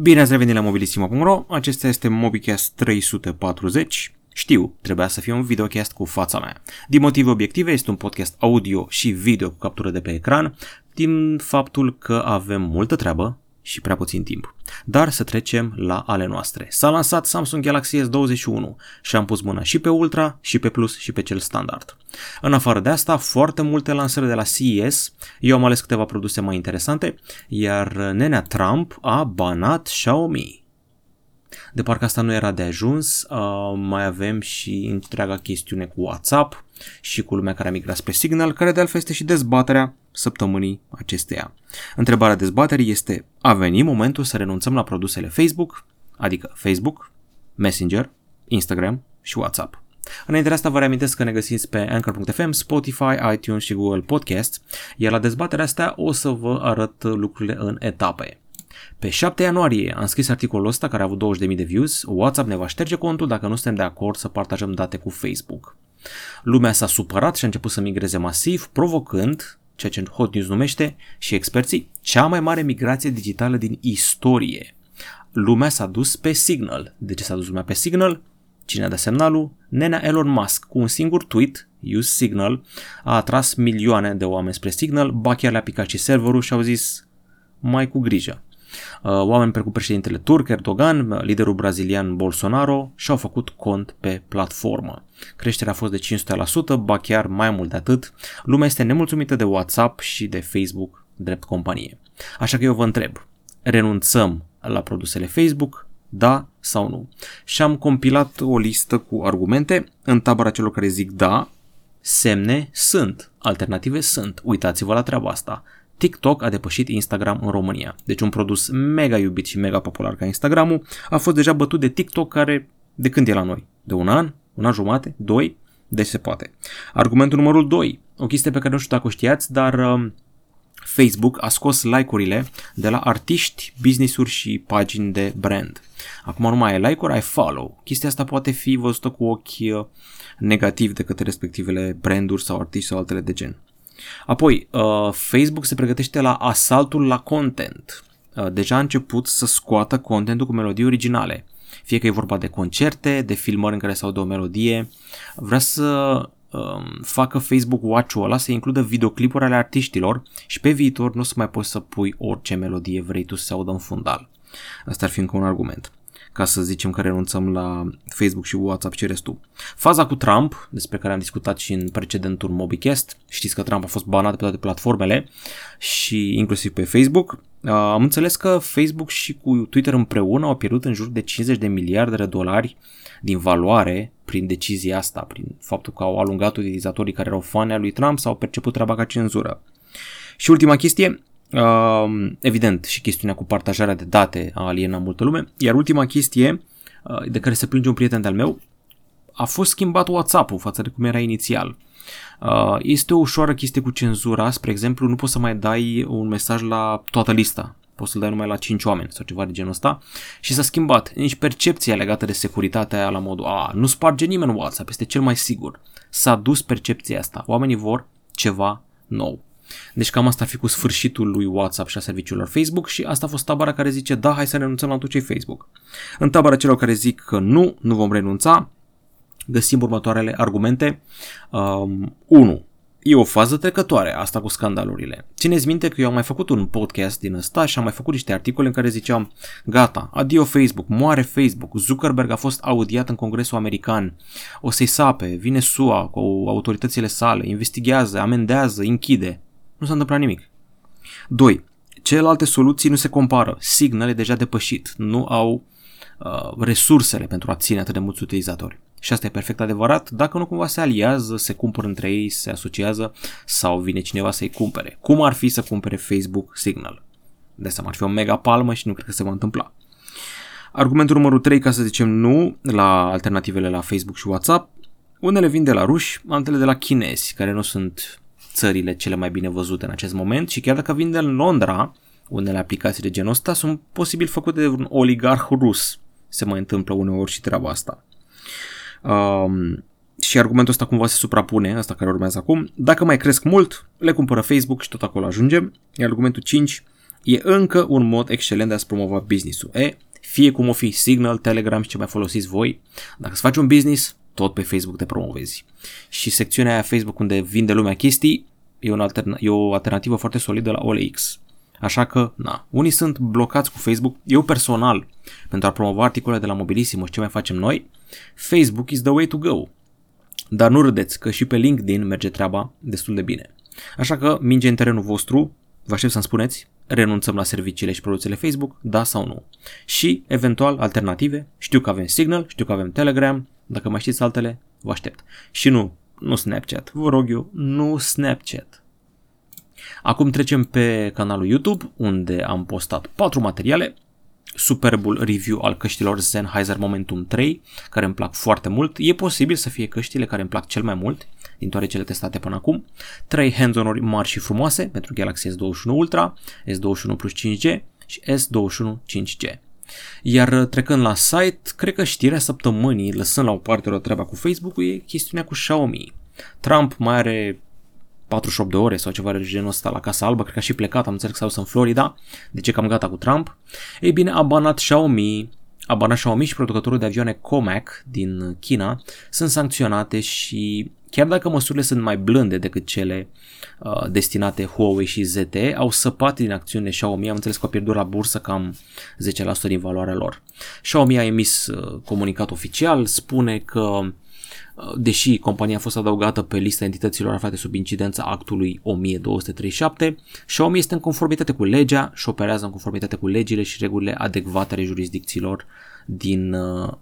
Bine ați revenit la mobilisimo.ro, acesta este MobiCast 340. Știu, trebuia să fie un videocast cu fața mea. Din motive obiective este un podcast audio și video cu captură de pe ecran, din faptul că avem multă treabă, și prea puțin timp. Dar să trecem la ale noastre. S-a lansat Samsung Galaxy S21 și am pus mâna și pe Ultra, și pe Plus, și pe cel standard. În afară de asta, foarte multe lansări de la CES, eu am ales câteva produse mai interesante, iar nenea Trump a banat Xiaomi. De parcă asta nu era de ajuns, uh, mai avem și întreaga chestiune cu WhatsApp și cu lumea care a migrat spre Signal, care de altfel este și dezbaterea săptămânii acesteia. Întrebarea dezbaterii este, a venit momentul să renunțăm la produsele Facebook, adică Facebook, Messenger, Instagram și WhatsApp. Înainte de asta vă reamintesc că ne găsiți pe Anchor.fm, Spotify, iTunes și Google Podcast, iar la dezbaterea asta o să vă arăt lucrurile în etape. Pe 7 ianuarie am scris articolul ăsta care a avut 20.000 de views, WhatsApp ne va șterge contul dacă nu suntem de acord să partajăm date cu Facebook. Lumea s-a supărat și a început să migreze masiv, provocând, ceea ce Hot News numește, și experții, cea mai mare migrație digitală din istorie. Lumea s-a dus pe Signal. De ce s-a dus lumea pe Signal? Cine a dat semnalul? Nenea Elon Musk, cu un singur tweet, Use Signal, a atras milioane de oameni spre Signal, ba chiar le-a picat și serverul și au zis mai cu grijă. Uh, oameni precum președintele turc Erdogan, uh, liderul brazilian Bolsonaro și-au făcut cont pe platformă. Creșterea a fost de 500%, ba chiar mai mult de atât. Lumea este nemulțumită de WhatsApp și de Facebook drept companie. Așa că eu vă întreb, renunțăm la produsele Facebook, da sau nu? Și am compilat o listă cu argumente în tabăra celor care zic da, semne sunt, alternative sunt. Uitați-vă la treaba asta. TikTok a depășit Instagram în România. Deci un produs mega iubit și mega popular ca Instagramul a fost deja bătut de TikTok care de când e la noi? De un an? Un an jumate? Doi? Deci se poate. Argumentul numărul 2. O chestie pe care nu știu dacă o știați, dar uh, Facebook a scos like-urile de la artiști, business-uri și pagini de brand. Acum nu mai ai like-uri, ai follow. Chestia asta poate fi văzută cu ochi uh, negativ de către respectivele branduri sau artiști sau altele de gen. Apoi, uh, Facebook se pregătește la asaltul la content. Uh, deja a început să scoată contentul cu melodii originale. Fie că e vorba de concerte, de filmări în care se aude o melodie. Vrea să um, facă Facebook Watch-ul ăla să includă videoclipuri ale artiștilor și pe viitor nu o să mai poți să pui orice melodie vrei tu să se audă în fundal. Asta ar fi încă un argument ca să zicem că renunțăm la Facebook și WhatsApp ce restul. Faza cu Trump, despre care am discutat și în precedentul MobiCast, știți că Trump a fost banat pe toate platformele și inclusiv pe Facebook, am înțeles că Facebook și cu Twitter împreună au pierdut în jur de 50 de miliarde de dolari din valoare prin decizia asta, prin faptul că au alungat utilizatorii care erau fani al lui Trump sau au perceput treaba ca cenzură. Și ultima chestie, Uh, evident, și chestiunea cu partajarea de date a alienat multă lume. Iar ultima chestie uh, de care se plânge un prieten al meu a fost schimbat WhatsApp-ul față de cum era inițial. Uh, este o ușoară chestie cu cenzura, spre exemplu, nu poți să mai dai un mesaj la toată lista. Poți să-l dai numai la 5 oameni sau ceva de genul ăsta și s-a schimbat. Nici percepția legată de securitatea aia la modul a, nu sparge nimeni WhatsApp, este cel mai sigur. S-a dus percepția asta. Oamenii vor ceva nou. Deci cam asta ar fi cu sfârșitul lui WhatsApp și a serviciilor Facebook și asta a fost tabara care zice da, hai să renunțăm la tot ce Facebook. În tabara celor care zic că nu, nu vom renunța, găsim următoarele argumente. Um, 1. E o fază trecătoare, asta cu scandalurile. Țineți minte că eu am mai făcut un podcast din ăsta și am mai făcut niște articole în care ziceam Gata, adio Facebook, moare Facebook, Zuckerberg a fost audiat în Congresul American, o să-i sape, vine SUA cu autoritățile sale, investigează, amendează, închide nu s-a întâmplat nimic. 2. Celelalte soluții nu se compară. Signal e deja depășit. Nu au uh, resursele pentru a ține atât de mulți utilizatori. Și asta e perfect adevărat dacă nu cumva se aliază, se cumpără între ei, se asociază sau vine cineva să-i cumpere. Cum ar fi să cumpere Facebook Signal? De seama, ar fi o mega palmă și nu cred că se va întâmpla. Argumentul numărul 3, ca să zicem nu la alternativele la Facebook și WhatsApp, unele vin de la ruși, altele de la chinezi, care nu sunt țările cele mai bine văzute în acest moment și chiar dacă vin de Londra, unele aplicații de genul ăsta sunt posibil făcute de un oligarh rus. Se mai întâmplă uneori și treaba asta. Um, și argumentul ăsta cumva se suprapune, asta care urmează acum. Dacă mai cresc mult, le cumpără Facebook și tot acolo ajungem. Iar argumentul 5, E încă un mod excelent de a-ți promova business-ul. E, fie cum o fi Signal, Telegram și ce mai folosiți voi, dacă îți faci un business, tot pe Facebook te promovezi. Și secțiunea aia Facebook unde vinde lumea chestii e, un alterna- e o alternativă foarte solidă la OLX. Așa că, na, unii sunt blocați cu Facebook. Eu personal, pentru a promova articole de la Mobilissimo și ce mai facem noi, Facebook is the way to go. Dar nu râdeți că și pe LinkedIn merge treaba destul de bine. Așa că minge în terenul vostru, vă aștept să-mi spuneți, renunțăm la serviciile și produsele Facebook, da sau nu. Și, eventual, alternative, știu că avem Signal, știu că avem Telegram, dacă mai știți altele, vă aștept. Și nu, nu Snapchat, vă rog eu, nu Snapchat. Acum trecem pe canalul YouTube, unde am postat patru materiale, superbul review al căștilor Sennheiser Momentum 3, care îmi plac foarte mult. E posibil să fie căștile care îmi plac cel mai mult, din toate cele testate până acum. 3 hands-on-uri mari și frumoase pentru Galaxy S21 Ultra, S21 Plus 5G și S21 5G. Iar trecând la site, cred că știrea săptămânii, lăsând la o parte o treaba cu Facebook, e chestiunea cu Xiaomi. Trump mai are 48 de ore sau ceva de genul ăsta la Casa Albă, cred că a și plecat, am înțeles că s-a în Florida, de ce cam gata cu Trump. Ei bine, a banat Xiaomi, a banat Xiaomi și producătorul de avioane Comac din China sunt sancționate și chiar dacă măsurile sunt mai blânde decât cele uh, destinate Huawei și ZTE, au săpat din acțiunile Xiaomi, am înțeles că au pierdut la bursă cam 10% din valoarea lor. Xiaomi a emis uh, comunicat oficial, spune că deși compania a fost adăugată pe lista entităților aflate sub incidența actului 1237, Xiaomi este în conformitate cu legea și operează în conformitate cu legile și regulile adecvate ale jurisdicțiilor din uh,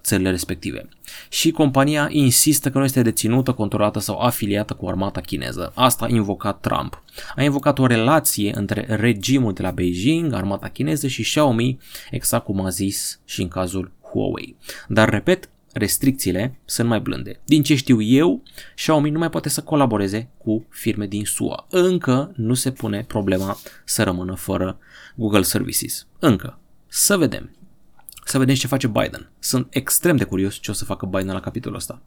țările respective. Și compania insistă că nu este deținută, controlată sau afiliată cu armata chineză. Asta a invocat Trump. A invocat o relație între regimul de la Beijing, armata chineză și Xiaomi, exact cum a zis și în cazul Huawei. Dar, repet, restricțiile sunt mai blânde. Din ce știu eu, Xiaomi nu mai poate să colaboreze cu firme din SUA. Încă nu se pune problema să rămână fără Google Services. Încă. Să vedem. Să vedem ce face Biden. Sunt extrem de curios ce o să facă Biden la capitolul ăsta.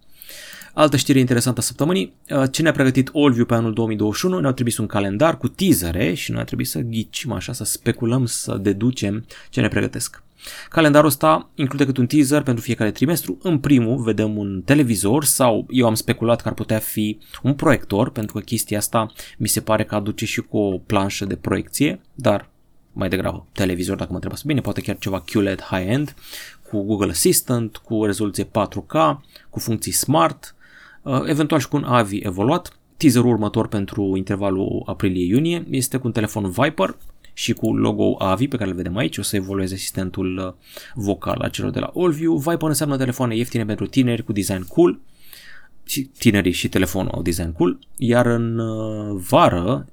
Altă știre interesantă a săptămânii, uh, ce ne-a pregătit Allview pe anul 2021, ne-au trimis un calendar cu teasere și noi a trebuit să ghicim așa, să speculăm, să deducem ce ne pregătesc. Calendarul ăsta include câte un teaser pentru fiecare trimestru. În primul vedem un televizor sau eu am speculat că ar putea fi un proiector, pentru că chestia asta mi se pare că aduce și cu o planșă de proiecție, dar mai degrabă televizor dacă mă întrebați bine, poate chiar ceva QLED high-end, cu Google Assistant, cu rezoluție 4K, cu funcții smart, uh, eventual și cu un AVI evoluat. Teaserul următor pentru intervalul aprilie-iunie este cu un telefon Viper și cu logo AVI pe care îl vedem aici, o să evolueze asistentul uh, vocal a celor de la Allview. Viper înseamnă telefoane ieftine pentru tineri cu design cool, și tinerii și telefonul au design cool, iar în uh, vară,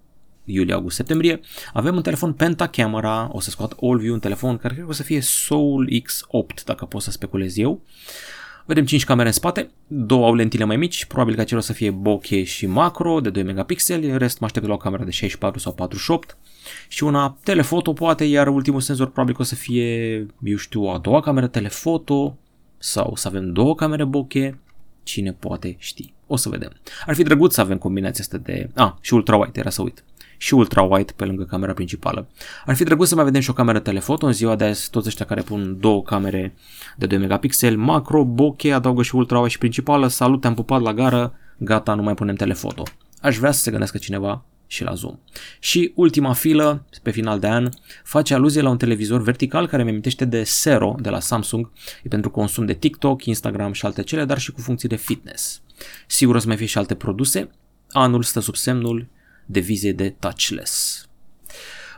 iulie, august, septembrie, avem un telefon Pentacamera, o să scot Allview, un telefon care cred că o să fie Soul X8, dacă pot să speculez eu. Vedem 5 camere în spate, două au lentile mai mici, probabil că acelea o să fie bokeh și macro de 2 megapixeli, în rest mă aștept la o cameră de 64 sau 48 și una telefoto poate, iar ultimul senzor probabil că o să fie, eu știu, a doua cameră telefoto sau să avem două camere bokeh, cine poate ști. O să vedem. Ar fi drăguț să avem combinația asta de... Ah, și ultra-wide, era să uit. Și ultra-wide pe lângă camera principală. Ar fi drăguț să mai vedem și o cameră telefoto. În ziua de azi toți ăștia care pun două camere de 2 megapixel, macro, bokeh, adaugă și ultra-wide și principală. Salut, am pupat la gară, gata, nu mai punem telefoto. Aș vrea să se gândească cineva și la zoom. Și ultima filă, pe final de an, face aluzie la un televizor vertical care mi amintește de Sero de la Samsung, e pentru consum de TikTok, Instagram și alte cele, dar și cu funcții de fitness. Sigur o să mai fie și alte produse, anul stă sub semnul de vizie de touchless.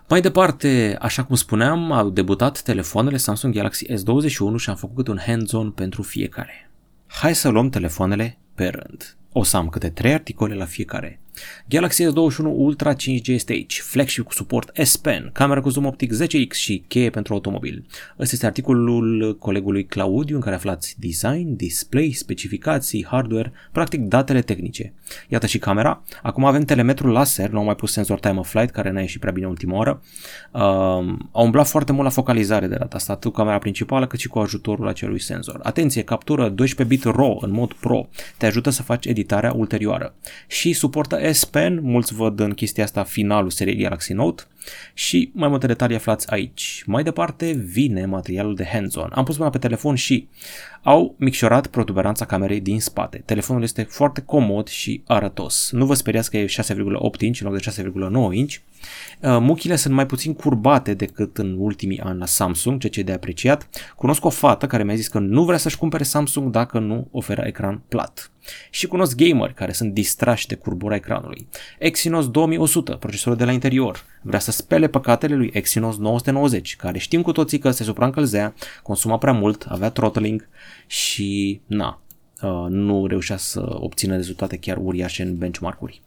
Mai departe, așa cum spuneam, au debutat telefoanele Samsung Galaxy S21 și am făcut un hands-on pentru fiecare. Hai să luăm telefoanele pe rând. O să am câte 3 articole la fiecare. Galaxy S21 Ultra 5G Stage, flagship cu suport S Pen, cameră cu zoom optic 10x și cheie pentru automobil. Ăsta este articolul colegului Claudiu în care aflați design, display, specificații, hardware, practic datele tehnice. Iată și camera. Acum avem telemetrul laser, nu am mai pus senzor time of flight care n-a ieșit prea bine ultima oră. Uh, a umblat foarte mult la focalizare de data asta, atât camera principală cât și cu ajutorul acelui senzor. Atenție, captură 12 bit RAW în mod Pro, te ajută să faci editarea ulterioară și suportă S Pen, mulți văd în chestia asta finalul seriei Galaxy Note, și mai multe detalii aflați aici. Mai departe vine materialul de hands-on. Am pus mâna pe telefon și au micșorat protuberanța camerei din spate. Telefonul este foarte comod și arătos. Nu vă speriați că e 6,8 inch în loc de 6,9 inch. Uh, muchile sunt mai puțin curbate decât în ultimii ani la Samsung, ceea ce e de apreciat. Cunosc o fată care mi-a zis că nu vrea să-și cumpere Samsung dacă nu oferă ecran plat. Și cunosc gameri care sunt distrași de curbura ecranului. Exynos 2100, procesorul de la interior, vrea să spele păcatele lui Exynos 990, care știm cu toții că se supraîncălzea, consuma prea mult, avea throttling și na, uh, nu reușea să obțină rezultate chiar uriașe în benchmark-uri.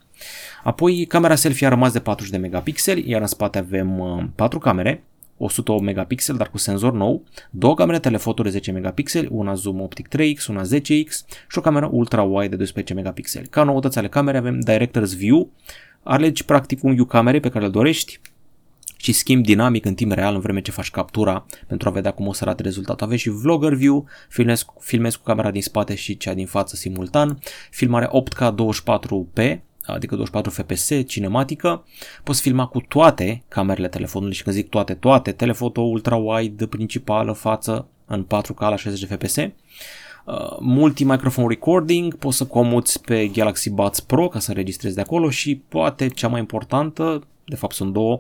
Apoi, camera selfie a rămas de 40 de megapixeli, iar în spate avem 4 uh, camere, 108 megapixel, dar cu senzor nou, două camere telefoto de 10 megapixeli, una zoom optic 3x, una 10x și o cameră ultra-wide de 12 megapixeli. Ca noutăți ale camerei avem Director's View, alegi practic unghiul camerei pe care îl dorești și schimb dinamic în timp real în vreme ce faci captura pentru a vedea cum o să arate rezultatul. Aveți și Vlogger View, filmez, filmez cu camera din spate și cea din față simultan, filmare 8K 24p, adică 24 fps, cinematică, poți filma cu toate camerele telefonului și când zic toate, toate, telefoto ultra-wide, principală, față, în 4K la 60 de fps, Uh, multi-microphone recording, poți să comuți pe Galaxy Buds Pro ca să înregistrezi de acolo și poate cea mai importantă, de fapt sunt două,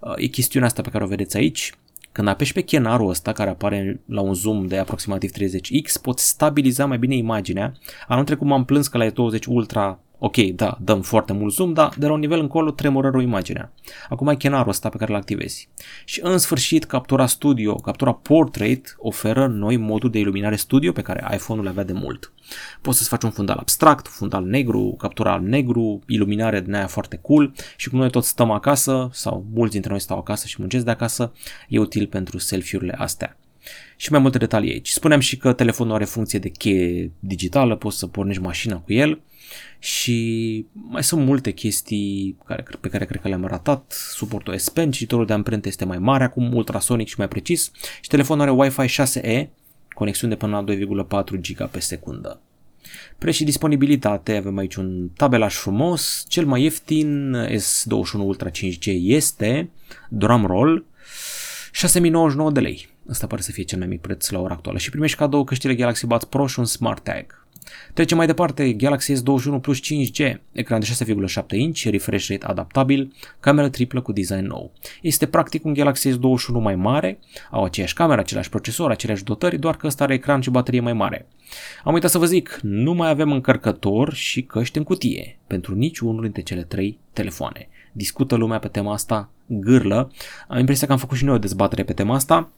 uh, e chestiunea asta pe care o vedeți aici, când apeși pe chenarul ăsta care apare la un zoom de aproximativ 30x, poți stabiliza mai bine imaginea. Anul trecut m-am plâns că la E20 Ultra ok, da, dăm foarte mult zoom, dar de la un nivel încolo tremură rău imaginea. Acum ai chenarul ăsta pe care îl activezi. Și în sfârșit, captura studio, captura portrait oferă noi moduri de iluminare studio pe care iPhone-ul le avea de mult. Poți să-ți faci un fundal abstract, fundal negru, captura al negru, iluminare din aia foarte cool și cum noi toți stăm acasă sau mulți dintre noi stau acasă și muncesc de acasă, e util pentru selfie-urile astea și mai multe detalii aici. Spuneam și că telefonul are funcție de cheie digitală, poți să pornești mașina cu el și mai sunt multe chestii care, pe care cred că le-am ratat. Suportul S Pen, cititorul de amprente este mai mare acum, ultrasonic și mai precis și telefonul are Wi-Fi 6E, conexiune de până la 2,4 GB pe secundă. Preț și disponibilitate, avem aici un tabelaj frumos, cel mai ieftin S21 Ultra 5G este, drumroll, 6099 de lei. Asta pare să fie cel mai mic preț la ora actuală și primești cadou căștile Galaxy Buds Pro și un Smart Tag. Trecem mai departe, Galaxy S21 Plus 5G, ecran de 6,7 inch, refresh rate adaptabil, cameră triplă cu design nou. Este practic un Galaxy S21 mai mare, au aceeași cameră, același procesor, aceleași dotări, doar că ăsta are ecran și baterie mai mare. Am uitat să vă zic, nu mai avem încărcător și căști în cutie pentru niciunul dintre cele trei telefoane. Discută lumea pe tema asta, gârlă. Am impresia că am făcut și noi o dezbatere pe tema asta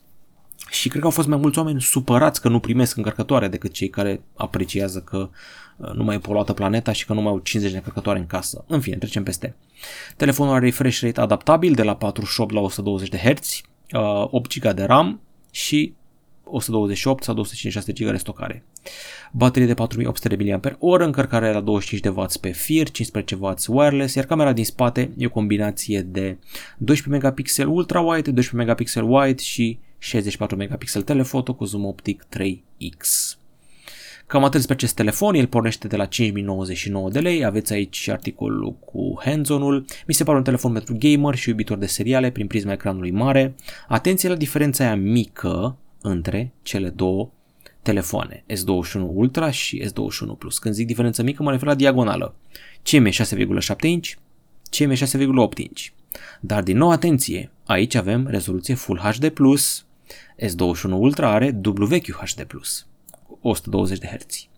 și cred că au fost mai mulți oameni supărați că nu primesc încărcătoare decât cei care apreciază că uh, nu mai e poluată planeta și că nu mai au 50 de încărcătoare în casă. În fine, trecem peste. Telefonul are refresh rate adaptabil de la 48 la 120 de Hz, 8 GB de RAM și 128 sau 256 GB de stocare. Baterie de 4800 mAh, încărcare la 25W pe fir, 15W wireless, iar camera din spate e o combinație de 12 megapixel ultra wide, 12 megapixel wide și 64 megapixel telefoto cu zoom optic 3x. Cam atât despre acest telefon, el pornește de la 5099 de lei, aveți aici articolul cu hands-on-ul, mi se pare un telefon pentru gamer și iubitor de seriale prin prisma ecranului mare. Atenție la diferența aia mică între cele două telefoane, S21 Ultra și S21 Plus. Când zic diferență mică, mă refer la diagonală. CM 6,7 inch, CM 6,8 inch. Dar din nou atenție, aici avem rezoluție Full HD+, S21 Ultra are dublu vechiul HD+, 120 de Hz.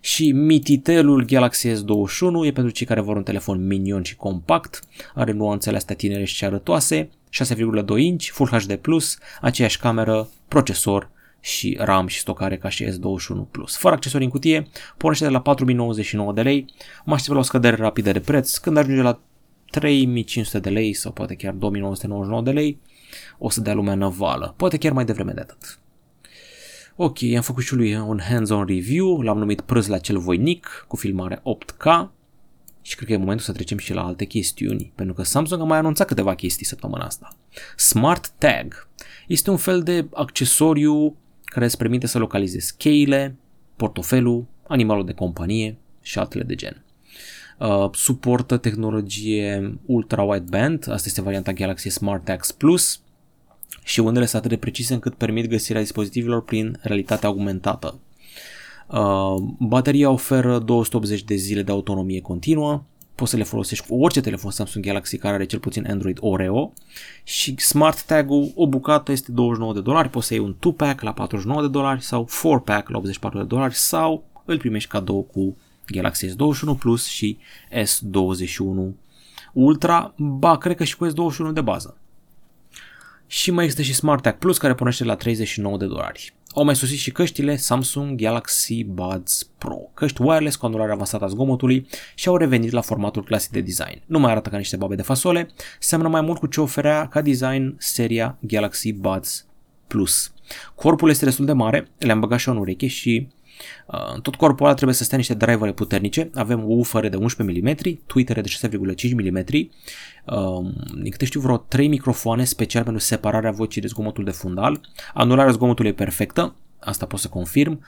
Și mititelul Galaxy S21 e pentru cei care vor un telefon minion și compact, are nuanțele astea tinere și arătoase, 6,2 inch, Full HD+, aceeași cameră, procesor și RAM și stocare ca și S21 Plus. Fără accesorii în cutie, pornește de la 4099 de lei, mă aștept la o scădere rapidă de preț, când ajunge la 3500 de lei sau poate chiar 2999 de lei, o să dea lumea năvală, poate chiar mai devreme de atât. Ok, am făcut și lui un hands-on review, l-am numit Prâz la cel voinic, cu filmare 8K și cred că e momentul să trecem și la alte chestiuni, pentru că Samsung a mai anunțat câteva chestii săptămâna asta. Smart Tag este un fel de accesoriu care îți permite să localizezi cheile, portofelul, animalul de companie și altele de gen. Uh, suportă tehnologie ultra-wideband, asta este varianta Galaxy Smart X Plus și unele sunt atât de precise încât permit găsirea dispozitivelor prin realitate augmentată. Uh, bateria oferă 280 de zile de autonomie continuă, poți să le folosești cu orice telefon Samsung Galaxy care are cel puțin Android Oreo și Smart Tag-ul, o bucată este 29 de dolari, poți să iei un 2-pack la 49 de dolari sau 4-pack la 84 de dolari sau îl primești cadou cu Galaxy S21 Plus și S21 Ultra, ba, cred că și cu S21 de bază. Și mai există și Smart Tag Plus care pornește la 39 de dolari. Au mai sosit și căștile Samsung Galaxy Buds Pro, căști wireless cu anulare avansată a zgomotului și au revenit la formatul clasic de design. Nu mai arată ca niște babe de fasole, seamănă mai mult cu ce oferea ca design seria Galaxy Buds Plus. Corpul este destul de mare, le-am băgat și în ureche și în tot corpul ăla trebuie să stea niște drivere puternice. Avem o ufere de 11 mm, tweetere de 6,5 mm, din câte știu vreo 3 microfoane special pentru separarea vocii de zgomotul de fundal. Anularea zgomotului e perfectă, asta pot să confirm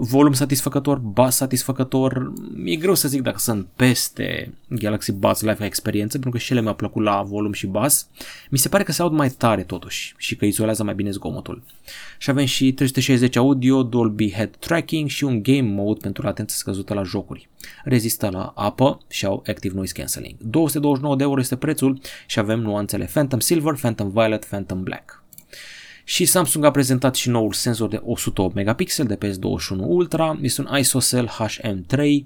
volum satisfăcător, bas satisfăcător, e greu să zic dacă sunt peste Galaxy Buds Live experiență, pentru că și ele mi-au plăcut la volum și bas. Mi se pare că se aud mai tare totuși și că izolează mai bine zgomotul. Și avem și 360 audio, Dolby Head Tracking și un Game Mode pentru latență scăzută la jocuri. Rezistă la apă și au Active Noise Cancelling. 229 de euro este prețul și avem nuanțele Phantom Silver, Phantom Violet, Phantom Black. Și Samsung a prezentat și noul senzor de 108 megapixel de PS21 Ultra, este un ISOCELL HM3,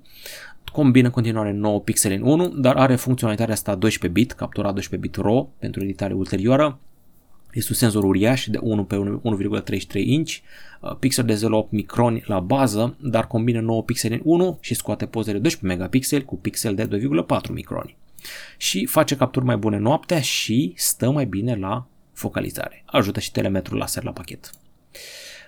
combină în continuare 9 pixeli în 1, dar are funcționalitatea asta 12 bit, captura 12 bit RAW pentru editare ulterioară. Este un senzor uriaș de 1 pe 1,33 inch, uh, pixel de 0,8 microni la bază, dar combină 9 pixeli în 1 și scoate poze de 12 megapixeli cu pixel de 2,4 microni. Și face capturi mai bune noaptea și stă mai bine la focalizare. Ajută și telemetrul laser la pachet.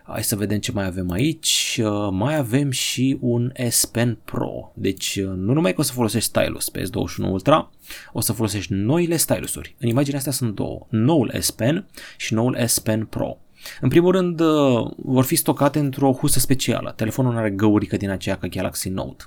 Hai să vedem ce mai avem aici. Uh, mai avem și un S Pen Pro. Deci uh, nu numai că o să folosești stylus pe S21 Ultra, o să folosești noile stylusuri. În imaginea asta sunt două. Noul S Pen și noul S Pen Pro. În primul rând, uh, vor fi stocate într-o husă specială. Telefonul nu are găurică din aceea ca Galaxy Note.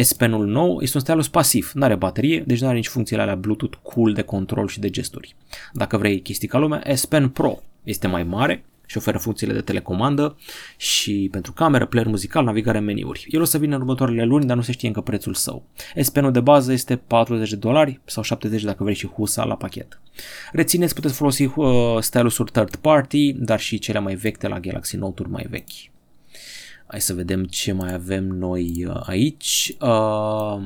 S Pen-ul nou este un stylus pasiv, nu are baterie, deci nu are nici funcțiile alea Bluetooth cool de control și de gesturi. Dacă vrei chestii ca lumea, S Pen Pro este mai mare și oferă funcțiile de telecomandă și pentru cameră, player muzical, navigare în meniuri. El o să vină în următoarele luni, dar nu se știe încă prețul său. S Pen-ul de bază este 40 de dolari sau 70 dacă vrei și husa la pachet. Rețineți, puteți folosi uh, stylusuri third party, dar și cele mai vechi de la Galaxy Note-uri mai vechi. Hai să vedem ce mai avem noi uh, aici. Uh,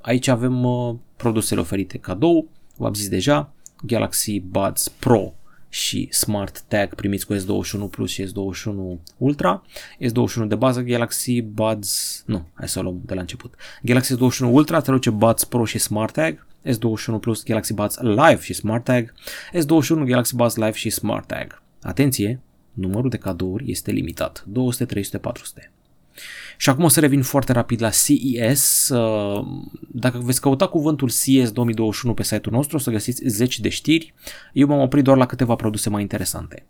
aici avem uh, produsele oferite cadou, v-am zis deja, Galaxy Buds Pro și Smart Tag primiți cu S21 Plus și S21 Ultra. S21 de bază, Galaxy Buds, nu, hai să o luăm de la început. Galaxy S21 Ultra traduce Buds Pro și Smart Tag, S21 Plus Galaxy Buds Live și Smart Tag, S21 Galaxy Buds Live și Smart Tag. Atenție, numărul de cadouri este limitat, 200, 300, 400. Și acum o să revin foarte rapid la CES. Uh, dacă veți căuta cuvântul CES 2021 pe site-ul nostru, o să găsiți 10 de știri. Eu m-am oprit doar la câteva produse mai interesante.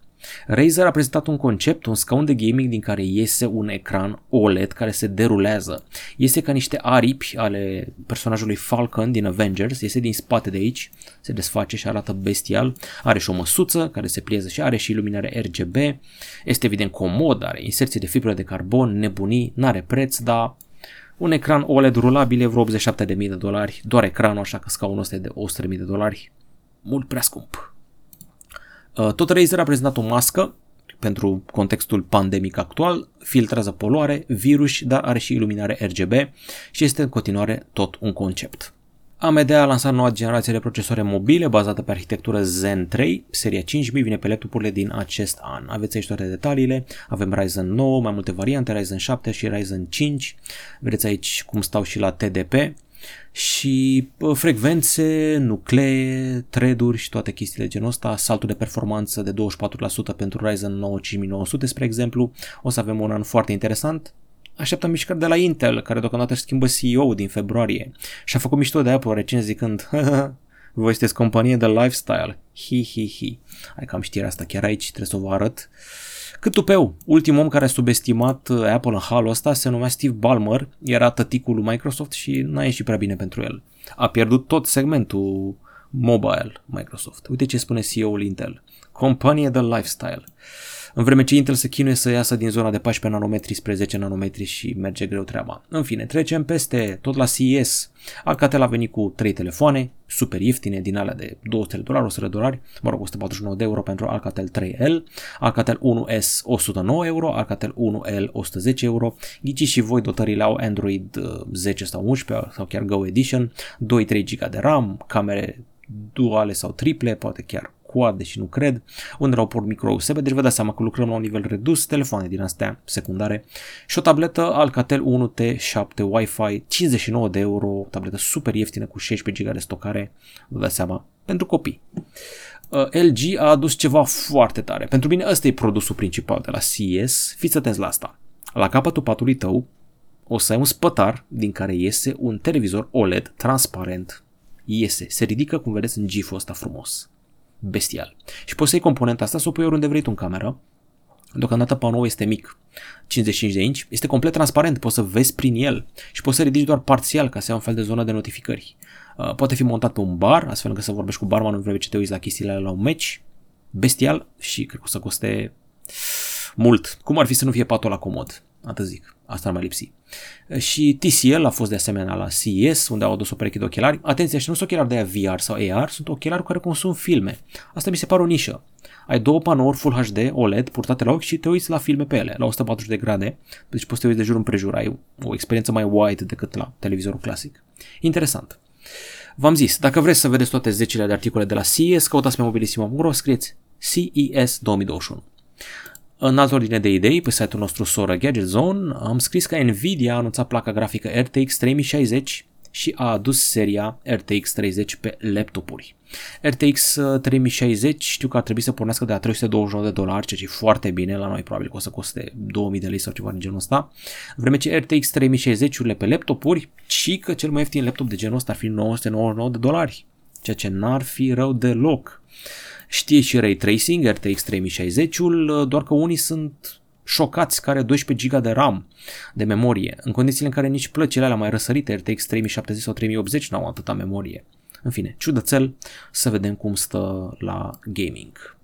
Razer a prezentat un concept, un scaun de gaming din care iese un ecran OLED care se derulează. Iese ca niște aripi ale personajului Falcon din Avengers, iese din spate de aici, se desface și arată bestial. Are și o măsuță care se plieză și are și iluminare RGB. Este evident comod, are inserție de fibră de carbon, nebunii, n-are preț, dar un ecran OLED rulabil e vreo 87.000 de dolari, doar ecranul, așa că scaunul ăsta e de 100.000 de dolari. Mult prea scump. Uh, tot Razer a prezentat o mască pentru contextul pandemic actual, filtrează poluare, virus, dar are și iluminare RGB și este în continuare tot un concept. AMD a lansat noua generație de procesoare mobile bazată pe arhitectură Zen 3, seria 5000 vine pe laptopurile din acest an. Aveți aici toate detaliile, avem Ryzen 9, mai multe variante, Ryzen 7 și Ryzen 5. Vedeți aici cum stau și la TDP și frecvențe, nuclee, thread-uri și toate chestiile genul ăsta, saltul de performanță de 24% pentru Ryzen 9 5900 spre exemplu, o să avem un an foarte interesant, așteptăm mișcări de la Intel, care deocamdată își schimbă CEO din februarie. Și a făcut mișto de Apple recent zicând voi sunteți companie de lifestyle, hi hi hi. Hai că am știrea asta chiar aici, trebuie să o vă arăt Cât tupeu, ultimul om care a subestimat uh, Apple în halul ăsta se numea Steve Ballmer, era tăticul lui Microsoft și n-a ieșit prea bine pentru el. A pierdut tot segmentul mobile Microsoft. Uite ce spune CEO-ul Intel. Companie de lifestyle. În vreme ce Intel se chinuie să iasă din zona de 14 nanometri spre 10 nanometri și merge greu treaba. În fine, trecem peste tot la CES. Alcatel a venit cu 3 telefoane, super ieftine, din alea de 200 de dolari, 100 de dolari, mă rog, 149 de euro pentru Alcatel 3L, Alcatel 1S 109 euro, Alcatel 1L 110 euro, ghici și voi dotările au Android 10 sau 11 sau chiar Go Edition, 2-3 GB de RAM, camere duale sau triple, poate chiar quad, deși nu cred, unde au port micro USB, deci vă dați seama că lucrăm la un nivel redus, telefoane din astea secundare și o tabletă Alcatel 1T7 Wi-Fi 59 de euro, o tabletă super ieftină cu 16 GB de stocare, vă dați seama, pentru copii. Uh, LG a adus ceva foarte tare. Pentru mine ăsta e produsul principal de la CES, fiți atenți la asta. La capătul patului tău o să ai un spătar din care iese un televizor OLED transparent. Iese, se ridică cum vedeți în gif ăsta frumos bestial. Și poți să iei componenta asta să o pui oriunde vrei tu în cameră. Deocamdată panoul este mic, 55 de inch, este complet transparent, poți să vezi prin el și poți să ridici doar parțial ca să ai un fel de zonă de notificări. Uh, poate fi montat pe un bar, astfel încât să vorbești cu barmanul în vreme ce te uiți la chestiile la un match. Bestial și cred că o să coste mult. Cum ar fi să nu fie patul la comod? Atât zic. Asta ar mai lipsi. Și TCL a fost de asemenea la CES, unde au adus o pereche de ochelari. Atenție, și nu sunt ochelari de VR sau AR, sunt ochelari cu care consum filme. Asta mi se pare o nișă. Ai două panouri Full HD OLED purtate la ochi și te uiți la filme pe ele, la 140 de grade, deci poți să te uiți de jur împrejur, ai o experiență mai wide decât la televizorul clasic. Interesant. V-am zis, dacă vreți să vedeți toate zecile de articole de la CES, căutați pe mobilisimo.ro, scrieți CES 2021. În altă ordine de idei, pe site-ul nostru Sora Gadget Zone, am scris că Nvidia a anunțat placa grafică RTX 3060 și a adus seria RTX 30 pe laptopuri. RTX 3060 știu că ar trebui să pornească de la 329 de dolari, ceea ce e foarte bine, la noi probabil că o să coste 2000 de lei sau ceva din genul ăsta, în vreme ce RTX 3060-urile pe laptopuri, și că cel mai ieftin laptop de genul ăsta ar fi 999 de dolari, ceea ce n-ar fi rău deloc. Știe și Ray Tracing, RTX 3060-ul, doar că unii sunt șocați care 12 GB de RAM de memorie, în condițiile în care nici plăcile alea mai răsărite, RTX 3070 sau 3080, n-au atâta memorie. În fine, ciudățel, să vedem cum stă la gaming.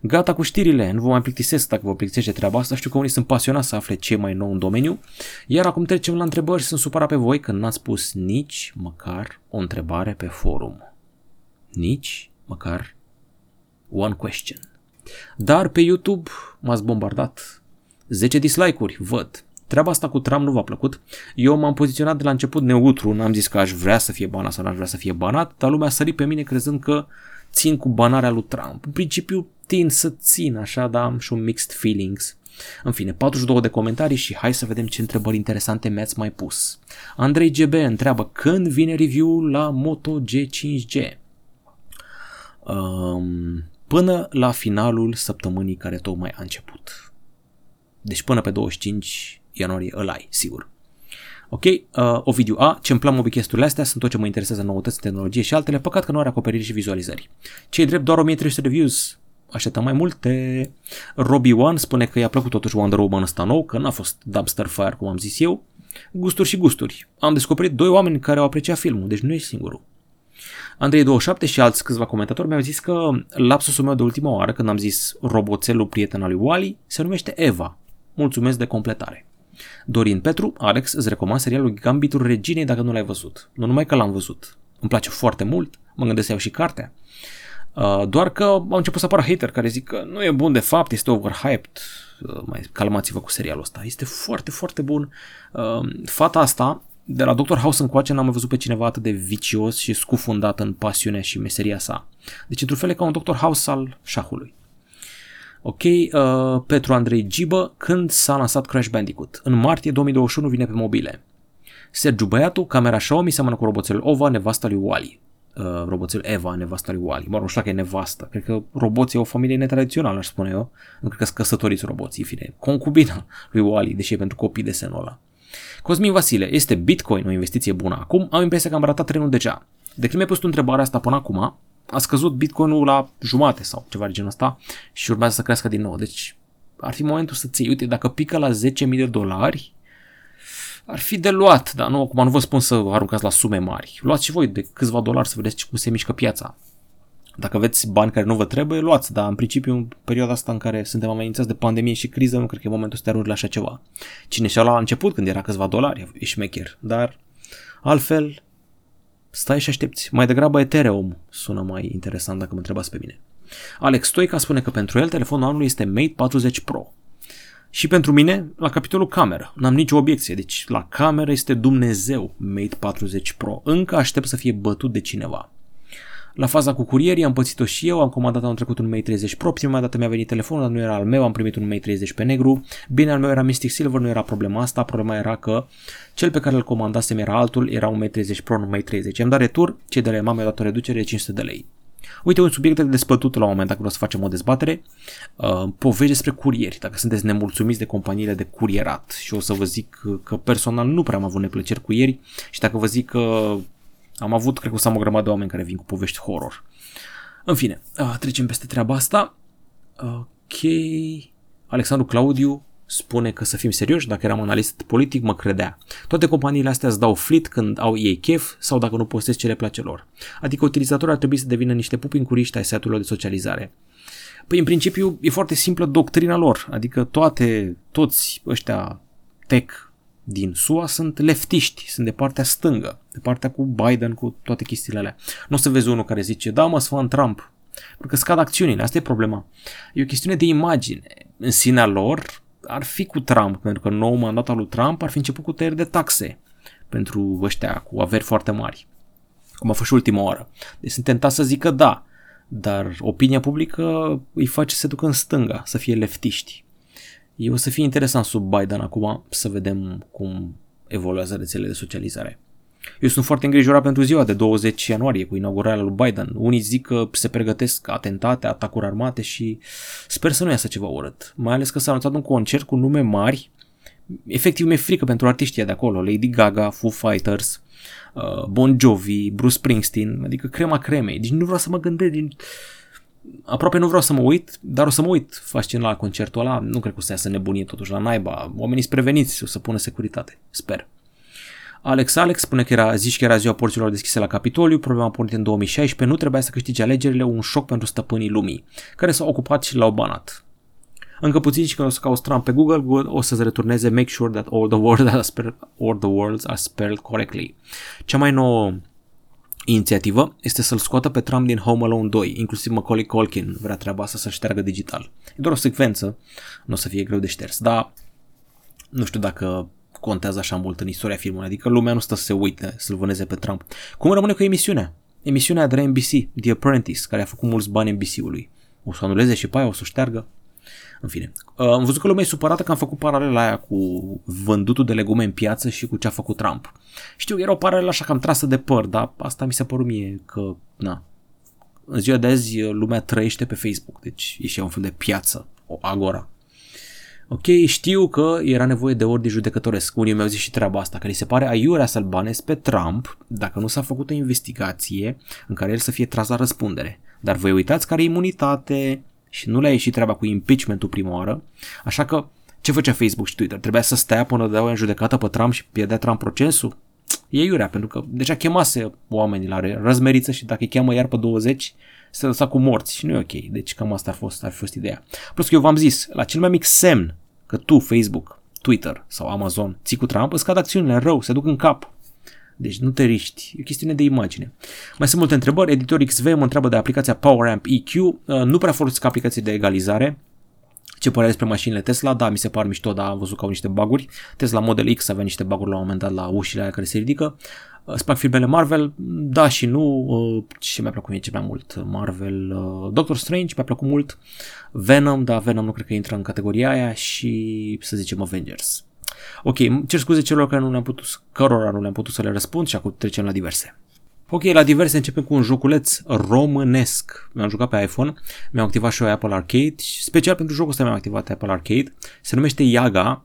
Gata cu știrile, nu vă mai plictisesc dacă vă plictisește treaba asta, știu că unii sunt pasionați să afle ce mai nou în domeniu, iar acum trecem la întrebări și sunt supărat pe voi că n-ați pus nici măcar o întrebare pe forum. Nici măcar One question. Dar pe YouTube m-ați bombardat. 10 dislike-uri, văd. Treaba asta cu Trump nu v-a plăcut. Eu m-am poziționat de la început neutru, n-am zis că aș vrea să fie banat sau n-aș vrea să fie banat, dar lumea a sărit pe mine crezând că țin cu banarea lui Trump. În principiu tind să țin așa, dar am și un mixed feelings. În fine, 42 de comentarii și hai să vedem ce întrebări interesante mi-ați mai pus. Andrei GB întreabă când vine review la Moto G5G. Um, până la finalul săptămânii care tocmai a început. Deci până pe 25 ianuarie îl ai, sigur. Ok, uh, Ovidiu A, ce-mi plac mobichesturile astea sunt tot ce mă interesează noutăți, tehnologie și altele, păcat că nu are acoperire și vizualizări. ce drept, doar 1300 de views, așteptăm mai multe. Robbie One spune că i-a plăcut totuși Wonder Woman ăsta nou, că n-a fost dumpster fire, cum am zis eu. Gusturi și gusturi. Am descoperit doi oameni care au apreciat filmul, deci nu ești singurul. Andrei27 și alți câțiva comentatori mi-au zis că lapsusul meu de ultima oară, când am zis roboțelul prieten al lui Wally, se numește Eva. Mulțumesc de completare. Dorin Petru, Alex, îți recomand serialul Gambitul Reginei dacă nu l-ai văzut. Nu numai că l-am văzut. Îmi place foarte mult, mă gândesc să iau și cartea. Uh, doar că au început să apară hater care zic că nu e bun de fapt, este overhyped. Uh, mai calmați-vă cu serialul ăsta. Este foarte, foarte bun. Uh, fata asta de la Dr. House încoace n-am mai văzut pe cineva atât de vicios și scufundat în pasiunea și meseria sa. Deci, într-un fel, e ca un Dr. House al șahului. Ok, uh, Petru Andrei Gibă, când s-a lansat Crash Bandicoot? În martie 2021 vine pe mobile. Sergiu Băiatu, camera Xiaomi seamănă cu roboțelul Ova, nevasta lui Wally. Uh, roboțel Eva, nevasta lui Wally. Mă rog, nu știu dacă e nevastă. Cred că roboții e o familie netradițională, aș spune eu. Nu cred că sunt căsătoriți roboții, fine. Concubina lui Wally, deși e pentru copii de senul ăla. Cosmin Vasile, este Bitcoin o investiție bună acum? Am impresia că am ratat trenul deja. De când mi-ai pus tu întrebarea asta până acum, a scăzut Bitcoinul la jumate sau ceva de genul ăsta și urmează să crească din nou. Deci ar fi momentul să ții, uite, dacă pică la 10.000 de dolari, ar fi de luat, dar nu, acum nu vă spun să aruncați la sume mari. Luați și voi de câțiva dolari să vedeți cum se mișcă piața. Dacă aveți bani care nu vă trebuie, luați, dar în principiu în perioada asta în care suntem amenințați de pandemie și criză, nu cred că e momentul să te arunci la așa ceva. Cine și-a luat la început când era câțiva dolari, e șmecher, dar altfel stai și aștepți. Mai degrabă Ethereum sună mai interesant dacă mă întrebați pe mine. Alex Stoica spune că pentru el telefonul anului este Mate 40 Pro. Și pentru mine, la capitolul cameră, n-am nicio obiecție, deci la cameră este Dumnezeu Mate 40 Pro. Încă aștept să fie bătut de cineva. La faza cu curierii am pățit-o și eu, am comandat anul trecut un Mate 30 Pro, prima dată mi-a venit telefonul, dar nu era al meu, am primit un Mate 30 pe negru. Bine, al meu era Mystic Silver, nu era problema asta, problema era că cel pe care îl comandasem era altul, era un Mate 30 Pro, nu Mate 30. Am dat retur, cei de la mama mi-au dat o reducere de 500 de lei. Uite, un subiect de despătut la un moment, dacă vreau să facem o dezbatere, uh, povești despre curieri, dacă sunteți nemulțumiți de companiile de curierat și o să vă zic că personal nu prea am avut neplăceri cu ieri și dacă vă zic că am avut, cred că o să am o grămadă de oameni care vin cu povești horror. În fine, uh, trecem peste treaba asta. Ok. Alexandru Claudiu spune că să fim serioși, dacă eram analist politic, mă credea. Toate companiile astea îți dau flit când au ei chef sau dacă nu postezi ce le place lor. Adică utilizatorii ar trebui să devină niște pupi în curiști ai site-urilor de socializare. Păi în principiu e foarte simplă doctrina lor, adică toate, toți ăștia tech din SUA sunt leftiști, sunt de partea stângă, de partea cu Biden, cu toate chestiile alea. Nu o să vezi unul care zice, da mă, sfânt Trump, pentru că scad acțiunile, asta e problema. E o chestiune de imagine. În sinea lor ar fi cu Trump, pentru că nou mandat al lui Trump ar fi început cu tăieri de taxe pentru ăștia cu averi foarte mari, cum a fost și ultima oară. Deci sunt tentat să zică da, dar opinia publică îi face să se ducă în stânga, să fie leftiști. E o să fie interesant sub Biden acum să vedem cum evoluează rețelele de socializare. Eu sunt foarte îngrijorat pentru ziua de 20 ianuarie cu inaugurarea lui Biden. Unii zic că se pregătesc atentate, atacuri armate și sper să nu iasă ceva urât. Mai ales că s-a anunțat un concert cu nume mari. Efectiv mi-e frică pentru artiștii de acolo. Lady Gaga, Foo Fighters, uh, Bon Jovi, Bruce Springsteen, adică crema cremei. Deci nu vreau să mă gândesc din... Aproape nu vreau să mă uit, dar o să mă uit fascinat la concertul ăla. Nu cred că o să iasă nebunie totuși la naiba. Oamenii sunt preveniți, o să pună securitate. Sper. Alex Alex spune că era, zici că era ziua porților deschise la Capitoliu, problema a pornit în 2016, nu trebuia să câștige alegerile, un șoc pentru stăpânii lumii, care s-au ocupat și l-au banat. Încă puțin și când o să cauți Trump pe Google, Google o să-ți returneze make sure that all the, words are spelled, all the words are spelled correctly. Cea mai nouă inițiativă este să-l scoată pe Trump din Home Alone 2, inclusiv Macaulay Culkin vrea treaba asta să șteargă digital. E doar o secvență, nu o să fie greu de șters, dar nu știu dacă contează așa mult în istoria filmului, adică lumea nu stă să se uite, să-l vâneze pe Trump. Cum rămâne cu emisiunea? Emisiunea de la NBC, The Apprentice, care a făcut mulți bani NBC-ului. O să anuleze și pe aia, o să o șteargă. În fine, uh, am văzut că lumea e supărată că am făcut paralela aia cu vândutul de legume în piață și cu ce a făcut Trump. Știu, era o paralelă așa cam trasă de păr, dar asta mi se părut mie că, na, în ziua de azi lumea trăiește pe Facebook, deci e și un fel de piață, o agora. Ok, știu că era nevoie de ordine judecătoresc. Unii mi-au zis și treaba asta, că li se pare aiurea să-l banesc pe Trump dacă nu s-a făcut o investigație în care el să fie tras la răspundere. Dar voi uitați care e imunitate și nu le-a ieșit treaba cu impeachmentul prima oară, așa că ce făcea Facebook și Twitter? Trebuia să stea până dădeau în judecată pe Trump și pierdea Trump procesul? E iurea, pentru că deja chemase oamenii la răzmeriță și dacă îi cheamă iar pe 20, se lăsa cu morți și nu e ok. Deci cam asta a fost, ar fi fost ideea. Plus că eu v-am zis, la cel mai mic semn că tu, Facebook, Twitter sau Amazon ții cu Trump, îți cad acțiunile rău, se duc în cap. Deci nu te riști. E o chestiune de imagine. Mai sunt multe întrebări. Editor XV mă întreabă de aplicația PowerAmp EQ. Uh, nu prea folosesc aplicații de egalizare. Ce părere despre mașinile Tesla? Da, mi se par mișto, dar am văzut că au niște baguri. Tesla Model X avea niște baguri la un moment dat la ușile alea care se ridică. Îți plac filmele Marvel? Da și nu. Uh, ce mi-a plăcut mie ce mai mult? Marvel, uh, Doctor Strange mi-a plăcut mult. Venom, da, Venom nu cred că intră în categoria aia și să zicem Avengers. Ok, cer scuze celor care nu le-am putut, cărora nu le-am putut să le răspund și acum trecem la diverse. Ok, la diverse începem cu un joculeț românesc. Mi-am jucat pe iPhone, mi-am activat și eu Apple Arcade și special pentru jocul ăsta mi-am activat Apple Arcade. Se numește Yaga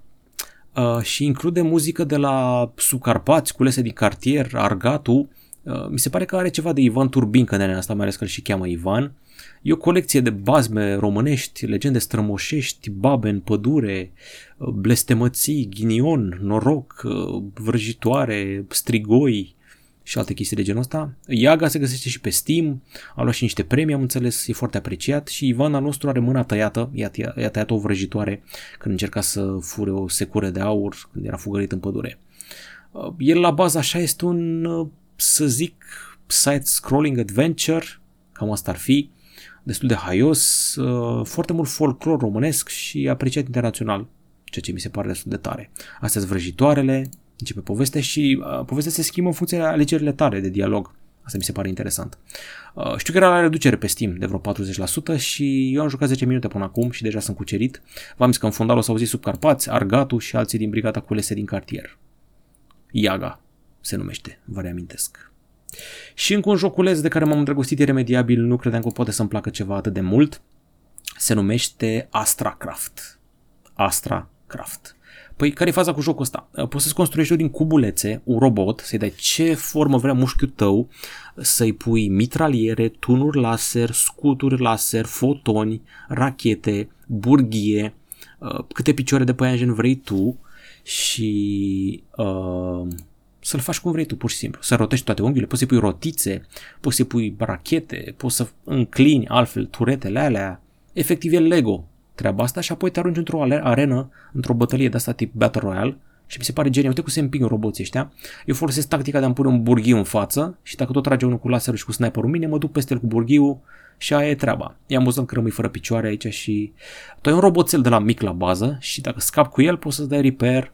uh, și include muzică de la Subcarpați, culese din cartier, Argatu, Uh, mi se pare că are ceva de Ivan Turbin în asta, mai ales că îl și cheamă Ivan. E o colecție de bazme românești, legende strămoșești, babe în pădure, uh, blestemății, ghinion, noroc, uh, vrăjitoare, strigoi și alte chestii de genul ăsta. Iaga se găsește și pe Steam, a luat și niște premii, am înțeles, e foarte apreciat și Ivan al nostru are mâna tăiată, i-a, i-a tăiat o vrăjitoare când încerca să fure o secură de aur când era fugărit în pădure. El la bază așa este un să zic, side-scrolling adventure, cam asta ar fi, destul de haios, uh, foarte mult folclor românesc și apreciat internațional, ceea ce mi se pare destul de tare. Astea sunt vrăjitoarele, începe povestea și uh, povestea se schimbă în funcție de alegerile tare de dialog. Asta mi se pare interesant. Uh, știu că era la reducere pe Steam de vreo 40% și eu am jucat 10 minute până acum și deja sunt cucerit. V-am zis că în fundal o să auziți sub Carpați, Argatu și alții din brigada culese din cartier. Iaga, se numește, vă reamintesc. Și încă un joculeț de care m-am îndrăgostit iremediabil, nu credeam că poate să-mi placă ceva atât de mult, se numește Astracraft. Astracraft. Păi care e faza cu jocul ăsta? Poți să-ți construiești din cubulețe un robot, să-i dai ce formă vrea mușchiul tău, să-i pui mitraliere, tunuri laser, scuturi laser, fotoni, rachete, burghie, uh, câte picioare de păianjen vrei tu și uh, să-l faci cum vrei tu, pur și simplu. Să rotești toate unghiile, poți să pui rotițe, poți să pui rachete, poți să înclini altfel turetele alea. Efectiv e Lego treaba asta și apoi te arunci într-o arenă, într-o bătălie de asta tip Battle Royale și mi se pare genial. Uite cum se împing roboții ăștia. Eu folosesc tactica de a-mi pune un burghiu în față și dacă tot trage unul cu laserul și cu sniperul mine, mă duc peste el cu burghiu și aia e treaba. E amuzant că rămâi fără picioare aici și tu ai un roboțel de la mic la bază și dacă scap cu el poți să-ți dai repair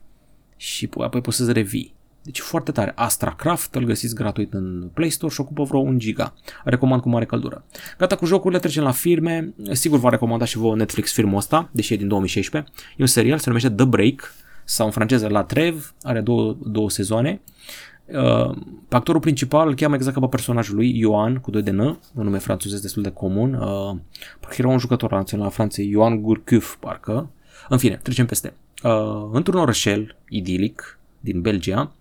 și apoi poți să-ți revii. Deci foarte tare. AstraCraft îl găsiți gratuit în Play Store și ocupă vreo 1 giga. Recomand cu mare căldură. Gata cu jocurile, trecem la firme. Sigur v-a recomandat și vouă Netflix filmul ăsta, deși e din 2016. E un serial, se numește The Break sau în franceză La Trev, are două, două sezoane. Uh, pe actorul principal îl cheamă exact ca pe personajul lui, Ioan, cu doi de N, un nume francez destul de comun. Uh, parcă era un jucător național la Franței, Ioan Gurcuf, parcă. În fine, trecem peste. Uh, într-un orășel idilic din Belgia,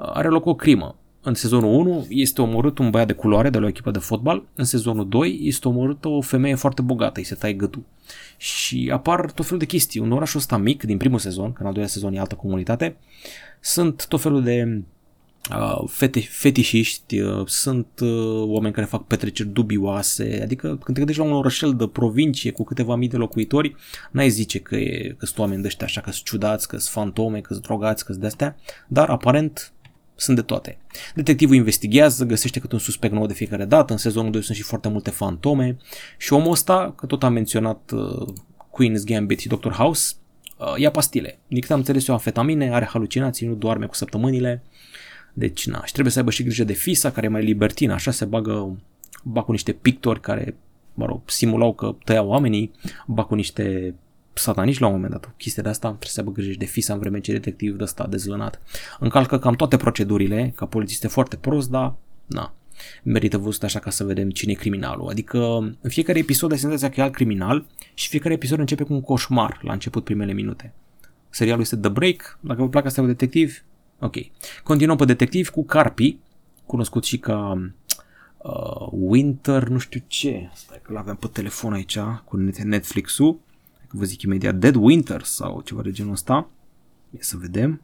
are loc o crimă. În sezonul 1 este omorât un băiat de culoare de la o echipă de fotbal, în sezonul 2 este omorâtă o femeie foarte bogată, îi se taie gâtul. Și apar tot felul de chestii. Un oraș ăsta mic, din primul sezon, că în al doilea sezon e altă comunitate, sunt tot felul de uh, fete, fetișiști, uh, sunt uh, oameni care fac petreceri dubioase, adică când te gândești la un orășel de provincie cu câteva mii de locuitori, n-ai zice că, e, că sunt oameni de ăștia așa, că sunt ciudați, că sunt fantome, că sunt drogați, că sunt de-astea, dar aparent sunt de toate. Detectivul investigează, găsește cât un suspect nou de fiecare dată, în sezonul 2 sunt și foarte multe fantome și omul ăsta, că tot am menționat uh, Queen's Gambit și Dr. House, uh, ia pastile. Din câte am înțeles eu, amfetamine, are halucinații, nu doarme cu săptămânile, deci na, și trebuie să aibă și grijă de fisa, care e mai libertină, așa se bagă, bag cu niște pictori care, mă rog, simulau că tăiau oamenii, bag cu niște satanici la un moment dat. Chestia de asta trebuie să aibă grijă de fisa în vreme ce detectiv de ăsta dezlănat. Încalcă cam toate procedurile, ca polițist e foarte prost, dar na, merită văzut așa ca să vedem cine e criminalul. Adică în fiecare episod ai senzația că e alt criminal și fiecare episod începe cu un coșmar la început primele minute. Serialul este The Break, dacă vă plac asta cu detectiv, ok. Continuăm pe detectiv cu Carpi, cunoscut și ca uh, Winter, nu știu ce, stai că l-avem pe telefon aici cu Netflix-ul, vă zic imediat, Dead Winter sau ceva de genul ăsta. E să vedem.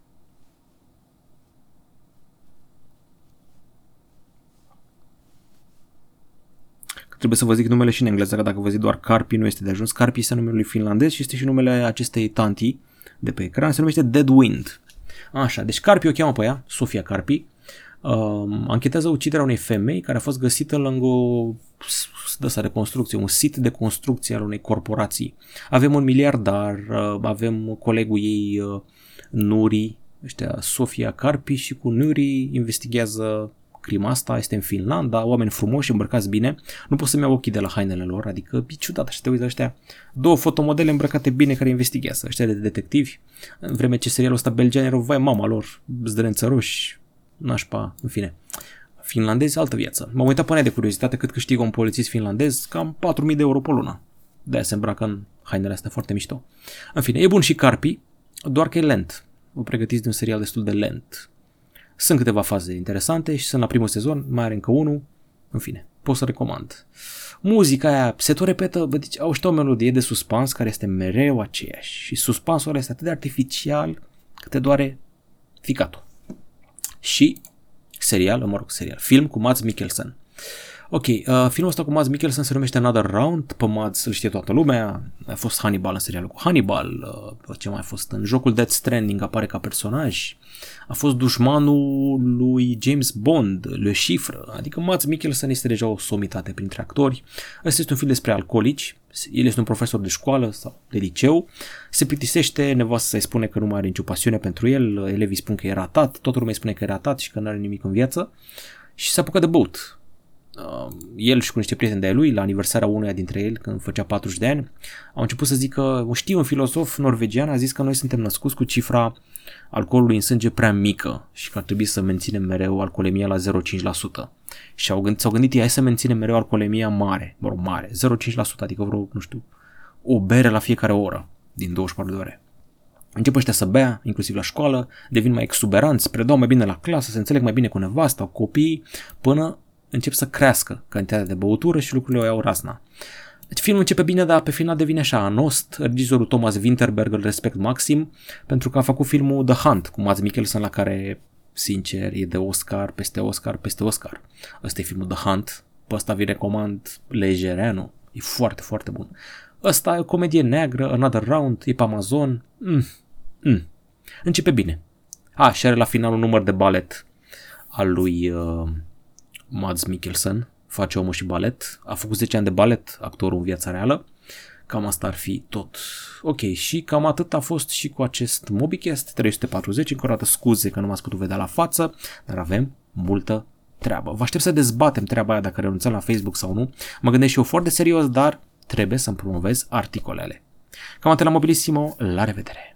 Trebuie să vă zic numele și în engleză, că dacă vă zic doar Carpi nu este de ajuns. Carpi este numele lui finlandez și este și numele acestei tanti de pe ecran. Se numește Dead Wind. Așa, deci Carpi o cheamă pe ea, Sofia Carpi. Uh, anchetează uciderea unei femei care a fost găsită lângă o de asta de construcție, un sit de construcție al unei corporații. Avem un miliardar, uh, avem colegul ei uh, Nuri, ăștia Sofia Carpi și cu Nuri investigează clima asta, este în Finlanda, oameni frumoși, îmbrăcați bine, nu pot să-mi iau ochii de la hainele lor, adică e ciudat, așa te uiți ăștia, două fotomodele îmbrăcate bine care investigează, ăștia de detectivi, în vreme ce serialul ăsta belgean era, vai mama lor, zdrențăroși, nașpa, în fine finlandezi, altă viață. M-am uitat până de curiozitate cât câștigă un polițist finlandez, cam 4.000 de euro pe lună. De-aia se îmbracă în hainele astea foarte mișto. În fine, e bun și Carpi, doar că e lent. Vă pregătiți de un serial destul de lent. Sunt câteva faze interesante și sunt la primul sezon, mai are încă unul, în fine, pot să recomand. Muzica aia se tot repetă, bă, deci au o melodie de suspans care este mereu aceeași și suspansul ăla este atât de artificial că te doare ficatul. Și serial, mă rog, serial, film cu Mads Mikkelsen. Ok, uh, filmul ăsta cu Mads Mikkelsen se numește Another Round, pe Mads îl știe toată lumea, a fost Hannibal în serialul cu Hannibal, uh, ce mai a fost? În jocul Death Stranding apare ca personaj, a fost dușmanul lui James Bond, Le Chiffre, adică Mads Mikkelsen este deja o somitate printre actori. Ăsta este un film despre alcoolici, el este un profesor de școală sau de liceu, se plictisește, nevastă să-i spune că nu mai are nicio pasiune pentru el, elevii spun că e ratat, toată lumea spune că e ratat și că nu are nimic în viață. Și se apucă de băut. uh, el și cu niște prieteni de lui, la aniversarea unuia dintre ei, când făcea 40 de ani, au început să zică, știu, un filosof norvegian a zis că noi suntem născuți cu cifra alcoolului în sânge prea mică și că ar trebui să menținem mereu alcoolemia la 0,5%. Și au gândit, s-au gândit ei, hai să menținem mereu alcoolemia mare, mă rog, mare, 0,5%, adică vreo, nu știu, o bere la fiecare oră din 24 de ore. Încep ăștia să bea, inclusiv la școală, devin mai exuberanți, predau mai bine la clasă, se înțeleg mai bine cu nevasta, cu copiii, până încep să crească cantitatea de băutură și lucrurile o iau rasna. Deci filmul începe bine, dar pe final devine așa anost. Regizorul Thomas Winterberg îl respect maxim pentru că a făcut filmul The Hunt cu Mads Mikkelsen la care, sincer, e de Oscar, peste Oscar, peste Oscar. Ăsta e filmul The Hunt. Pe ăsta vi recomand lejereanu. E foarte, foarte bun. Ăsta e o comedie neagră, Another Round, e pe Amazon. Mm, mm. Începe bine. A, și are la final un număr de balet al lui uh, Mads Mikkelsen, face omul și balet, a făcut 10 ani de balet, actorul în viața reală, cam asta ar fi tot. Ok, și cam atât a fost și cu acest MobiCast 340, încă o dată scuze că nu m-ați putut vedea la față, dar avem multă treabă. Vă aștept să dezbatem treaba aia dacă renunțăm la Facebook sau nu. Mă gândesc și eu foarte serios, dar trebuie să-mi promovez articolele. Cam atât la Mobilissimo, la revedere!